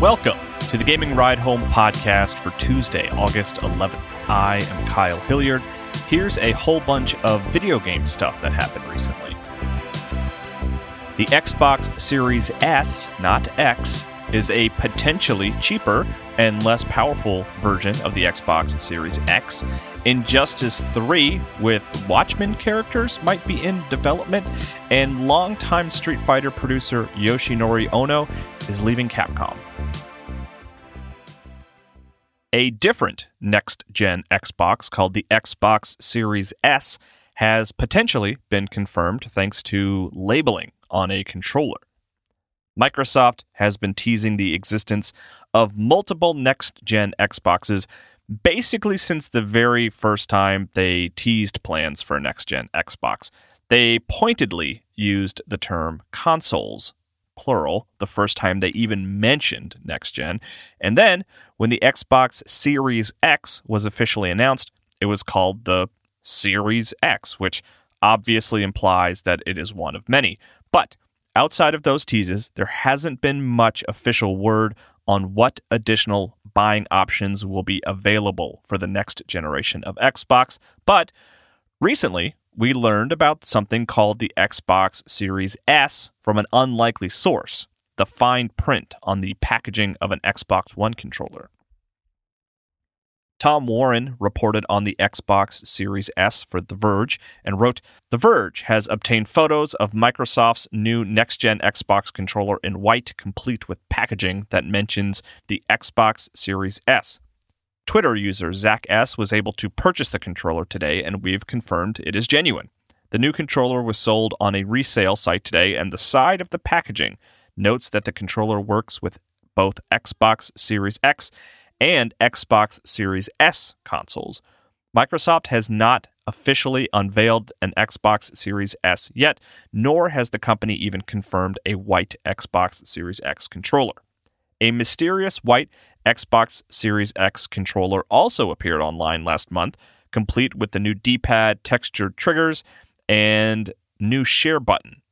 Welcome to the Gaming Ride Home podcast for Tuesday, August 11th. I am Kyle Hilliard. Here's a whole bunch of video game stuff that happened recently. The Xbox Series S, not X, is a potentially cheaper and less powerful version of the Xbox Series X. Injustice 3 with Watchmen characters might be in development, and longtime Street Fighter producer Yoshinori Ono is leaving Capcom. A different next gen Xbox called the Xbox Series S has potentially been confirmed thanks to labeling on a controller. Microsoft has been teasing the existence of multiple next gen Xboxes basically since the very first time they teased plans for next gen Xbox. They pointedly used the term consoles plural, the first time they even mentioned next gen. And then, when the Xbox Series X was officially announced, it was called the Series X, which obviously implies that it is one of many. But outside of those teases, there hasn't been much official word on what additional buying options will be available for the next generation of Xbox. But recently, we learned about something called the Xbox Series S from an unlikely source the fine print on the packaging of an Xbox One controller. Tom Warren reported on the Xbox Series S for The Verge and wrote The Verge has obtained photos of Microsoft's new next gen Xbox controller in white, complete with packaging that mentions the Xbox Series S. Twitter user Zach S was able to purchase the controller today, and we've confirmed it is genuine. The new controller was sold on a resale site today, and the side of the packaging notes that the controller works with both Xbox Series X and Xbox Series S consoles. Microsoft has not officially unveiled an Xbox Series S yet, nor has the company even confirmed a white Xbox Series X controller. A mysterious white Xbox Series X controller also appeared online last month, complete with the new D pad, textured triggers, and new share button.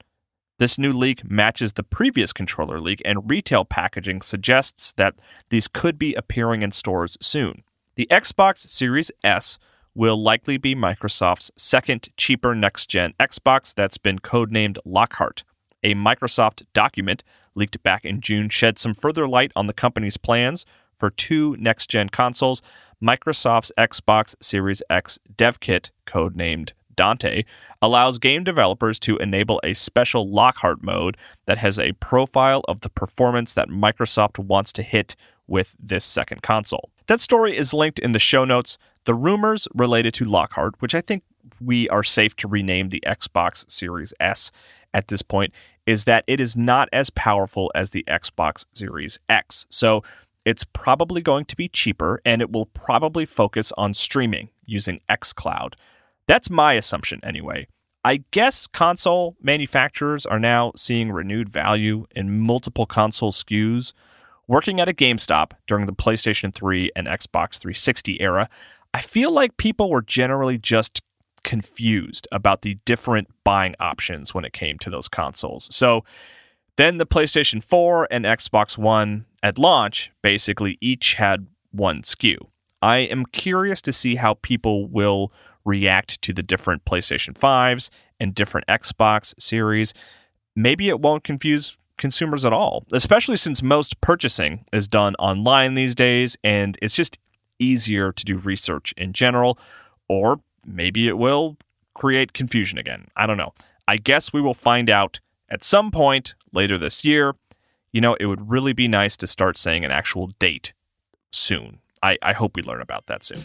This new leak matches the previous controller leak, and retail packaging suggests that these could be appearing in stores soon. The Xbox Series S will likely be Microsoft's second cheaper next gen Xbox that's been codenamed Lockhart. A Microsoft document leaked back in June shed some further light on the company's plans for two next gen consoles Microsoft's Xbox Series X dev kit, codenamed Dante, allows game developers to enable a special Lockhart mode that has a profile of the performance that Microsoft wants to hit with this second console. That story is linked in the show notes. The rumors related to Lockhart, which I think we are safe to rename the Xbox Series S at this point, is that it is not as powerful as the Xbox Series X. So it's probably going to be cheaper and it will probably focus on streaming using xCloud. That's my assumption anyway. I guess console manufacturers are now seeing renewed value in multiple console SKUs. Working at a GameStop during the PlayStation 3 and Xbox 360 era, I feel like people were generally just confused about the different buying options when it came to those consoles. So then the PlayStation 4 and Xbox One at launch basically each had one SKU. I am curious to see how people will react to the different PlayStation 5s and different Xbox series. Maybe it won't confuse consumers at all, especially since most purchasing is done online these days and it's just easier to do research in general. Or maybe it will create confusion again. I don't know. I guess we will find out at some point later this year you know, it would really be nice to start saying an actual date soon. I, I hope we learn about that soon.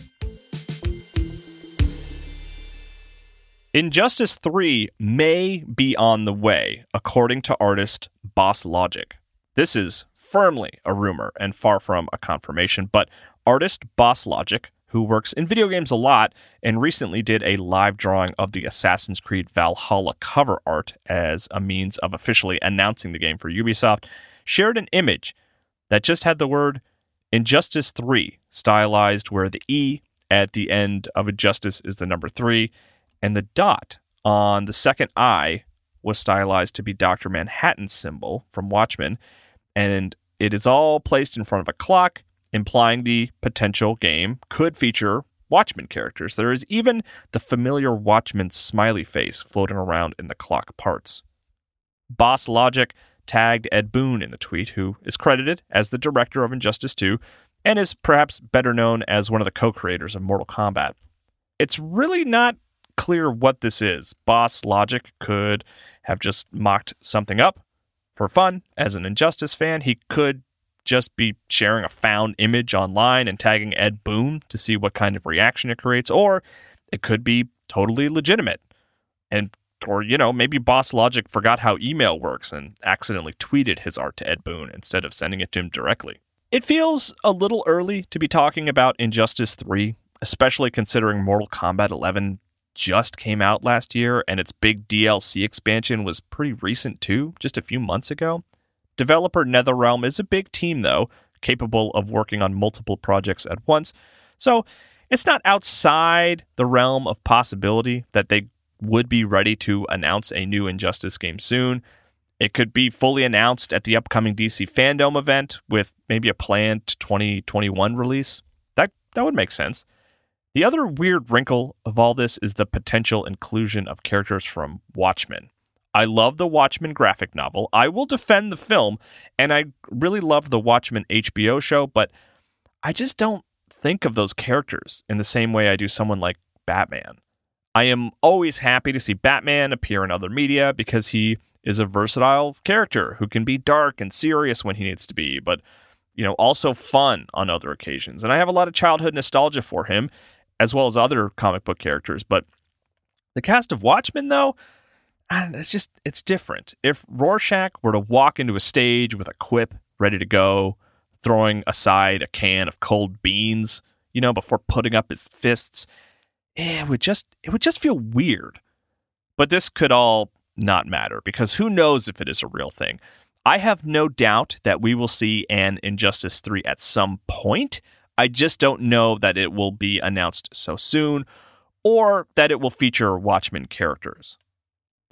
Injustice 3 may be on the way, according to artist Boss Logic. This is firmly a rumor and far from a confirmation, but artist Boss Logic, who works in video games a lot and recently did a live drawing of the Assassin's Creed Valhalla cover art as a means of officially announcing the game for Ubisoft, shared an image that just had the word Injustice 3 stylized where the E at the end of Injustice is the number 3 and the dot on the second eye was stylized to be Dr. Manhattan's symbol from Watchmen, and it is all placed in front of a clock, implying the potential game could feature Watchmen characters. There is even the familiar Watchmen smiley face floating around in the clock parts. Boss Logic tagged Ed Boon in the tweet, who is credited as the director of Injustice 2 and is perhaps better known as one of the co creators of Mortal Kombat. It's really not clear what this is. Boss Logic could have just mocked something up for fun as an Injustice fan. He could just be sharing a found image online and tagging Ed Boon to see what kind of reaction it creates, or it could be totally legitimate. And or you know, maybe Boss Logic forgot how email works and accidentally tweeted his art to Ed Boon instead of sending it to him directly. It feels a little early to be talking about Injustice 3, especially considering Mortal Kombat 11 just came out last year, and its big DLC expansion was pretty recent too, just a few months ago. Developer NetherRealm is a big team, though, capable of working on multiple projects at once, so it's not outside the realm of possibility that they would be ready to announce a new Injustice game soon. It could be fully announced at the upcoming DC Fandom event with maybe a planned 2021 release. That that would make sense. The other weird wrinkle of all this is the potential inclusion of characters from Watchmen. I love the Watchmen graphic novel. I will defend the film, and I really love the Watchmen HBO show, but I just don't think of those characters in the same way I do someone like Batman. I am always happy to see Batman appear in other media because he is a versatile character who can be dark and serious when he needs to be, but you know, also fun on other occasions. And I have a lot of childhood nostalgia for him, as well as other comic book characters. But the cast of Watchmen, though, it's just it's different. If Rorschach were to walk into a stage with a quip ready to go, throwing aside a can of cold beans, you know, before putting up his fists, eh, it would just it would just feel weird. But this could all not matter because who knows if it is a real thing. I have no doubt that we will see an Injustice 3 at some point. I just don't know that it will be announced so soon or that it will feature Watchmen characters.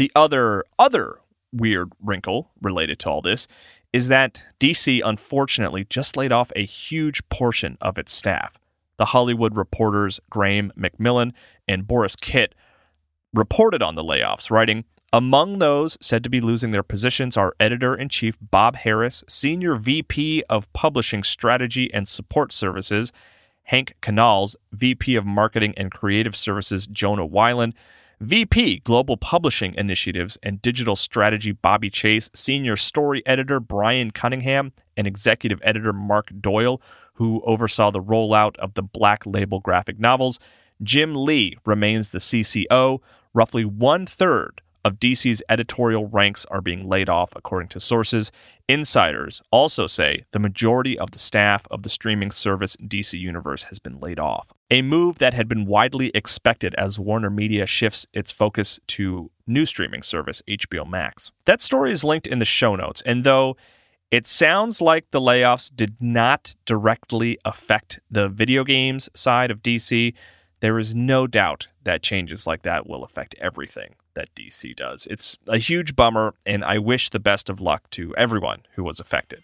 The other other weird wrinkle related to all this is that DC unfortunately just laid off a huge portion of its staff. The Hollywood reporters Graeme McMillan and Borys Kit reported on the layoffs, writing, among those said to be losing their positions are editor in chief Bob Harras, senior VP of publishing strategy and support services Hank Kanalz, VP of marketing and creative services Jonah Weiland, VP Global Publishing Initiatives and Digital Strategy Bobby Chase, Senior Story Editor Brian Cunningham, and Executive Editor Mark Doyle, who oversaw the rollout of the Black Label graphic novels. Jim Lee remains the CCO. Roughly one third of DC's editorial ranks are being laid off, according to sources. Insiders also say the majority of the staff of the streaming service DC Universe has been laid off. A move that had been widely expected as Warner Media shifts its focus to new streaming service HBO Max. That story is linked in the show notes, and though it sounds like the layoffs did not directly affect the video games side of DC, there is no doubt that changes like that will affect everything that DC does. It's a huge bummer, and I wish the best of luck to everyone who was affected.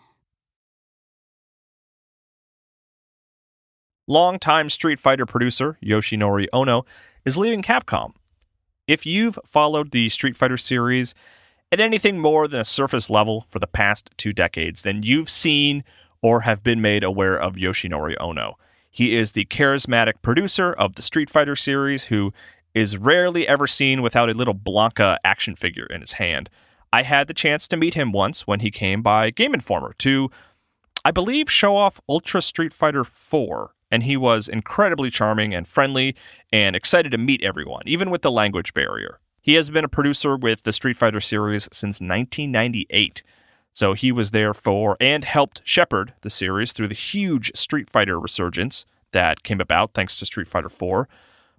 Longtime Street Fighter producer Yoshinori Ono is leaving Capcom. If you've followed the Street Fighter series at anything more than a surface level for the past two decades, then you've seen or have been made aware of Yoshinori Ono. He is the charismatic producer of the Street Fighter series who is rarely ever seen without a little Blanka action figure in his hand. I had the chance to meet him once when he came by Game Informer to, I believe, show off Ultra Street Fighter 4 and he was incredibly charming and friendly and excited to meet everyone, even with the language barrier. He has been a producer with the Street Fighter series since 1998. So he was there for and helped shepherd the series through the huge Street Fighter resurgence that came about thanks to Street Fighter 4.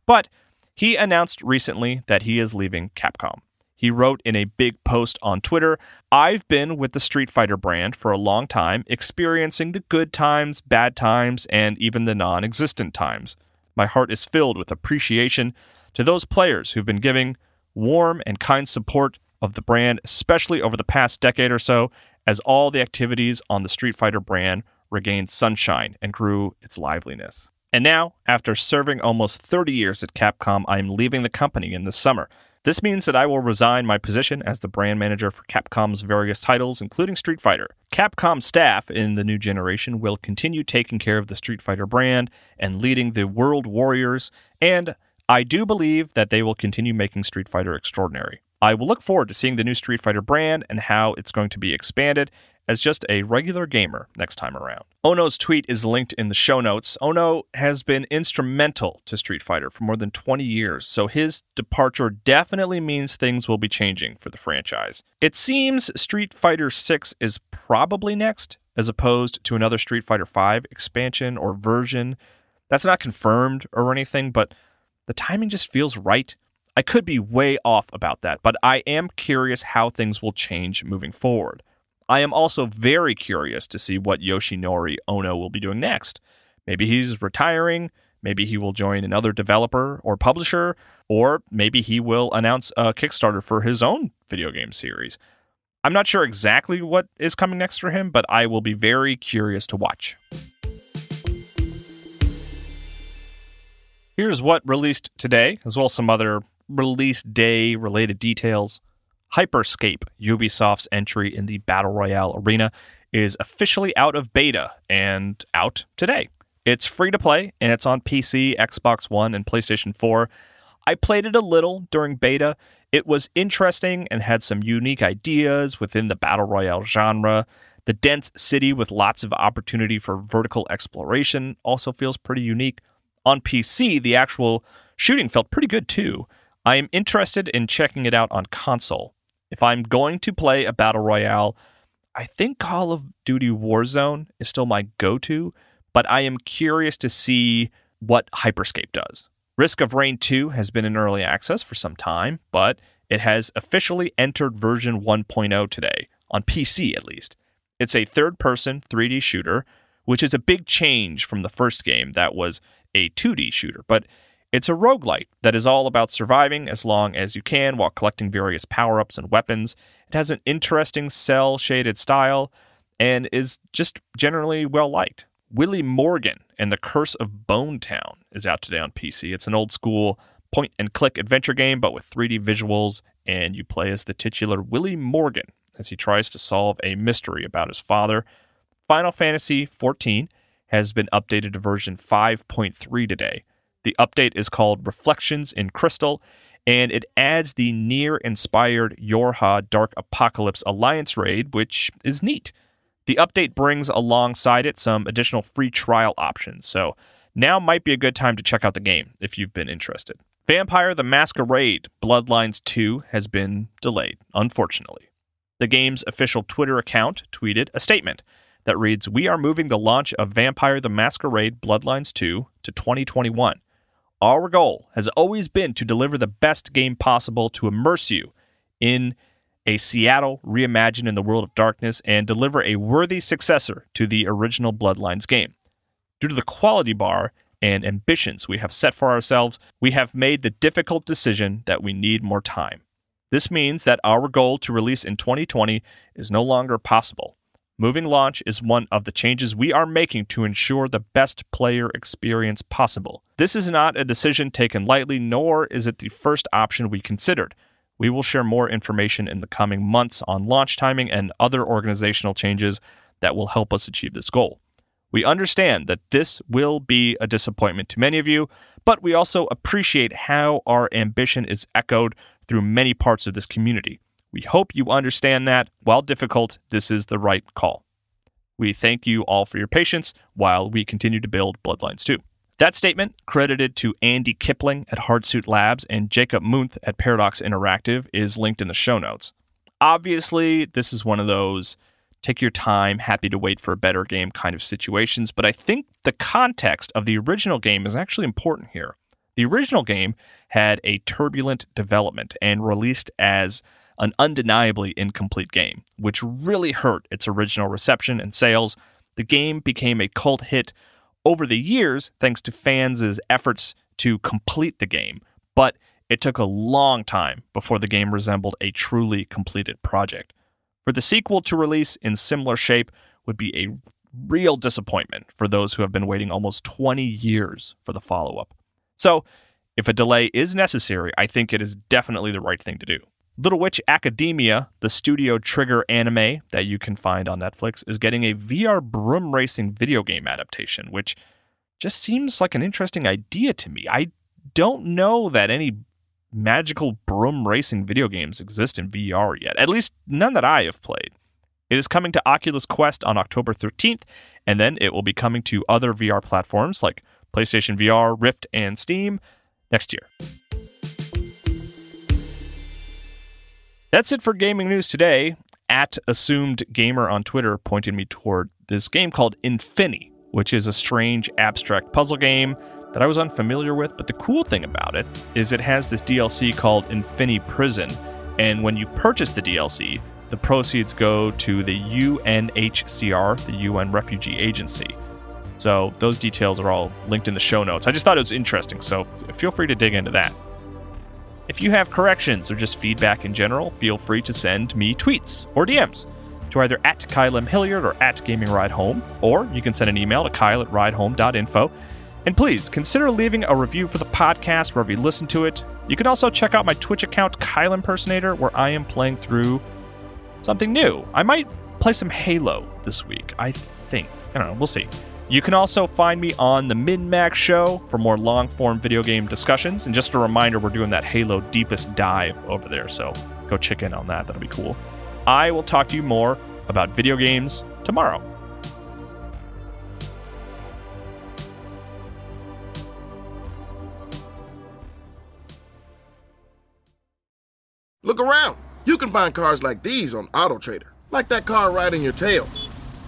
But he announced recently that he is leaving Capcom. He wrote in a big post on Twitter I've been with the Street Fighter brand for a long time, experiencing the good times, bad times, and even the non existent times. My heart is filled with appreciation to those players who've been giving warm and kind support of the brand, especially over the past decade or so, as all the activities on the Street Fighter brand regained sunshine and grew its liveliness. And now, after serving almost 30 years at Capcom, I am leaving the company in the summer. This means that I will resign my position as the brand manager for Capcom's various titles, including Street Fighter. Capcom staff in the new generation will continue taking care of the Street Fighter brand and leading the World Warriors, and I do believe that they will continue making Street Fighter extraordinary. I will look forward to seeing the new Street Fighter brand and how it's going to be expanded as just a regular gamer next time around. Ono's tweet is linked in the show notes. Ono has been instrumental to Street Fighter for more than 20 years, so his departure definitely means things will be changing for the franchise. It seems Street Fighter 6 is probably next, as opposed to another Street Fighter 5 expansion or version. That's not confirmed or anything, but the timing just feels right. I could be way off about that, but I am curious how things will change moving forward. I am also very curious to see what Yoshinori Ono will be doing next. Maybe he's retiring, maybe he will join another developer or publisher, or maybe he will announce a Kickstarter for his own video game series. I'm not sure exactly what is coming next for him, but I will be very curious to watch. Here's what released today, as well as some other release day related details. Hyperscape, Ubisoft's entry in the Battle Royale arena, is officially out of beta and out today. It's free to play and it's on PC, Xbox One, and PlayStation 4. I played it a little during beta. It was interesting and had some unique ideas within the Battle Royale genre. The dense city with lots of opportunity for vertical exploration also feels pretty unique. On PC, the actual shooting felt pretty good too. I am interested in checking it out on console. If I'm going to play a battle royale, I think Call of Duty Warzone is still my go to, but I am curious to see what Hyperscape does. Risk of Rain 2 has been in early access for some time, but it has officially entered version 1.0 today, on PC at least. It's a third person 3D shooter, which is a big change from the first game that was a 2D shooter, but it's a roguelite that is all about surviving as long as you can while collecting various power ups and weapons. It has an interesting cel shaded style and is just generally well liked. Willie Morgan and the Curse of Bone Town is out today on PC. It's an old school point and click adventure game, but with 3D visuals, and you play as the titular Willie Morgan as he tries to solve a mystery about his father. Final Fantasy XIV has been updated to version 5.3 today. The update is called Reflections in Crystal, and it adds the NieR inspired Yorha Dark Apocalypse Alliance raid, which is neat. The update brings alongside it some additional free trial options, so now might be a good time to check out the game if you've been interested. Vampire the Masquerade Bloodlines 2 has been delayed, unfortunately. The game's official Twitter account tweeted a statement that reads We are moving the launch of Vampire the Masquerade Bloodlines 2 to 2021. Our goal has always been to deliver the best game possible to immerse you in a Seattle reimagined in the world of darkness and deliver a worthy successor to the original Bloodlines game. Due to the quality bar and ambitions we have set for ourselves, we have made the difficult decision that we need more time. This means that our goal to release in 2020 is no longer possible. Moving launch is one of the changes we are making to ensure the best player experience possible. This is not a decision taken lightly, nor is it the first option we considered. We will share more information in the coming months on launch timing and other organizational changes that will help us achieve this goal. We understand that this will be a disappointment to many of you, but we also appreciate how our ambition is echoed through many parts of this community. We hope you understand that, while difficult, this is the right call. We thank you all for your patience while we continue to build Bloodlines 2. That statement, credited to Andy Kipling at Hardsuit Labs and Jacob Munth at Paradox Interactive, is linked in the show notes. Obviously, this is one of those take your time, happy to wait for a better game kind of situations, but I think the context of the original game is actually important here. The original game had a turbulent development and released as an undeniably incomplete game, which really hurt its original reception and sales. The game became a cult hit over the years thanks to fans' efforts to complete the game, but it took a long time before the game resembled a truly completed project. For the sequel to release in similar shape would be a real disappointment for those who have been waiting almost 20 years for the follow up. So, if a delay is necessary, I think it is definitely the right thing to do. Little Witch Academia, the Studio Trigger anime that you can find on Netflix, is getting a VR broom racing video game adaptation, which just seems like an interesting idea to me. I don't know that any magical broom racing video games exist in VR yet, at least none that I have played. It is coming to Oculus Quest on October 13th, and then it will be coming to other VR platforms like PlayStation VR, Rift, and Steam next year. That's it for gaming news today. At Assumed Gamer on Twitter pointed me toward this game called Infini, which is a strange abstract puzzle game that I was unfamiliar with. But the cool thing about it is it has this DLC called Infini Prison. And when you purchase the DLC, the proceeds go to the UNHCR, the UN Refugee Agency. So those details are all linked in the show notes. I just thought it was interesting, so feel free to dig into that. If you have corrections or just feedback in general, feel free to send me tweets or DMs to either at Kyle M. Hilliard or at Gaming Ride Home, or you can send an email to kyle at ridehome.info. And please consider leaving a review for the podcast wherever you listen to it. You can also check out my Twitch account, Kyle Impersonator, where I am playing through something new. I might play some Halo this week, I think. I don't know, we'll see. You can also find me on the MinMax Show for more long form video game discussions. And just a reminder, we're doing that Halo Deepest Dive over there, so go check in on that. That'll be cool. I will talk to you more about video games tomorrow. Look around. You can find cars like these on AutoTrader, like that car riding your tail.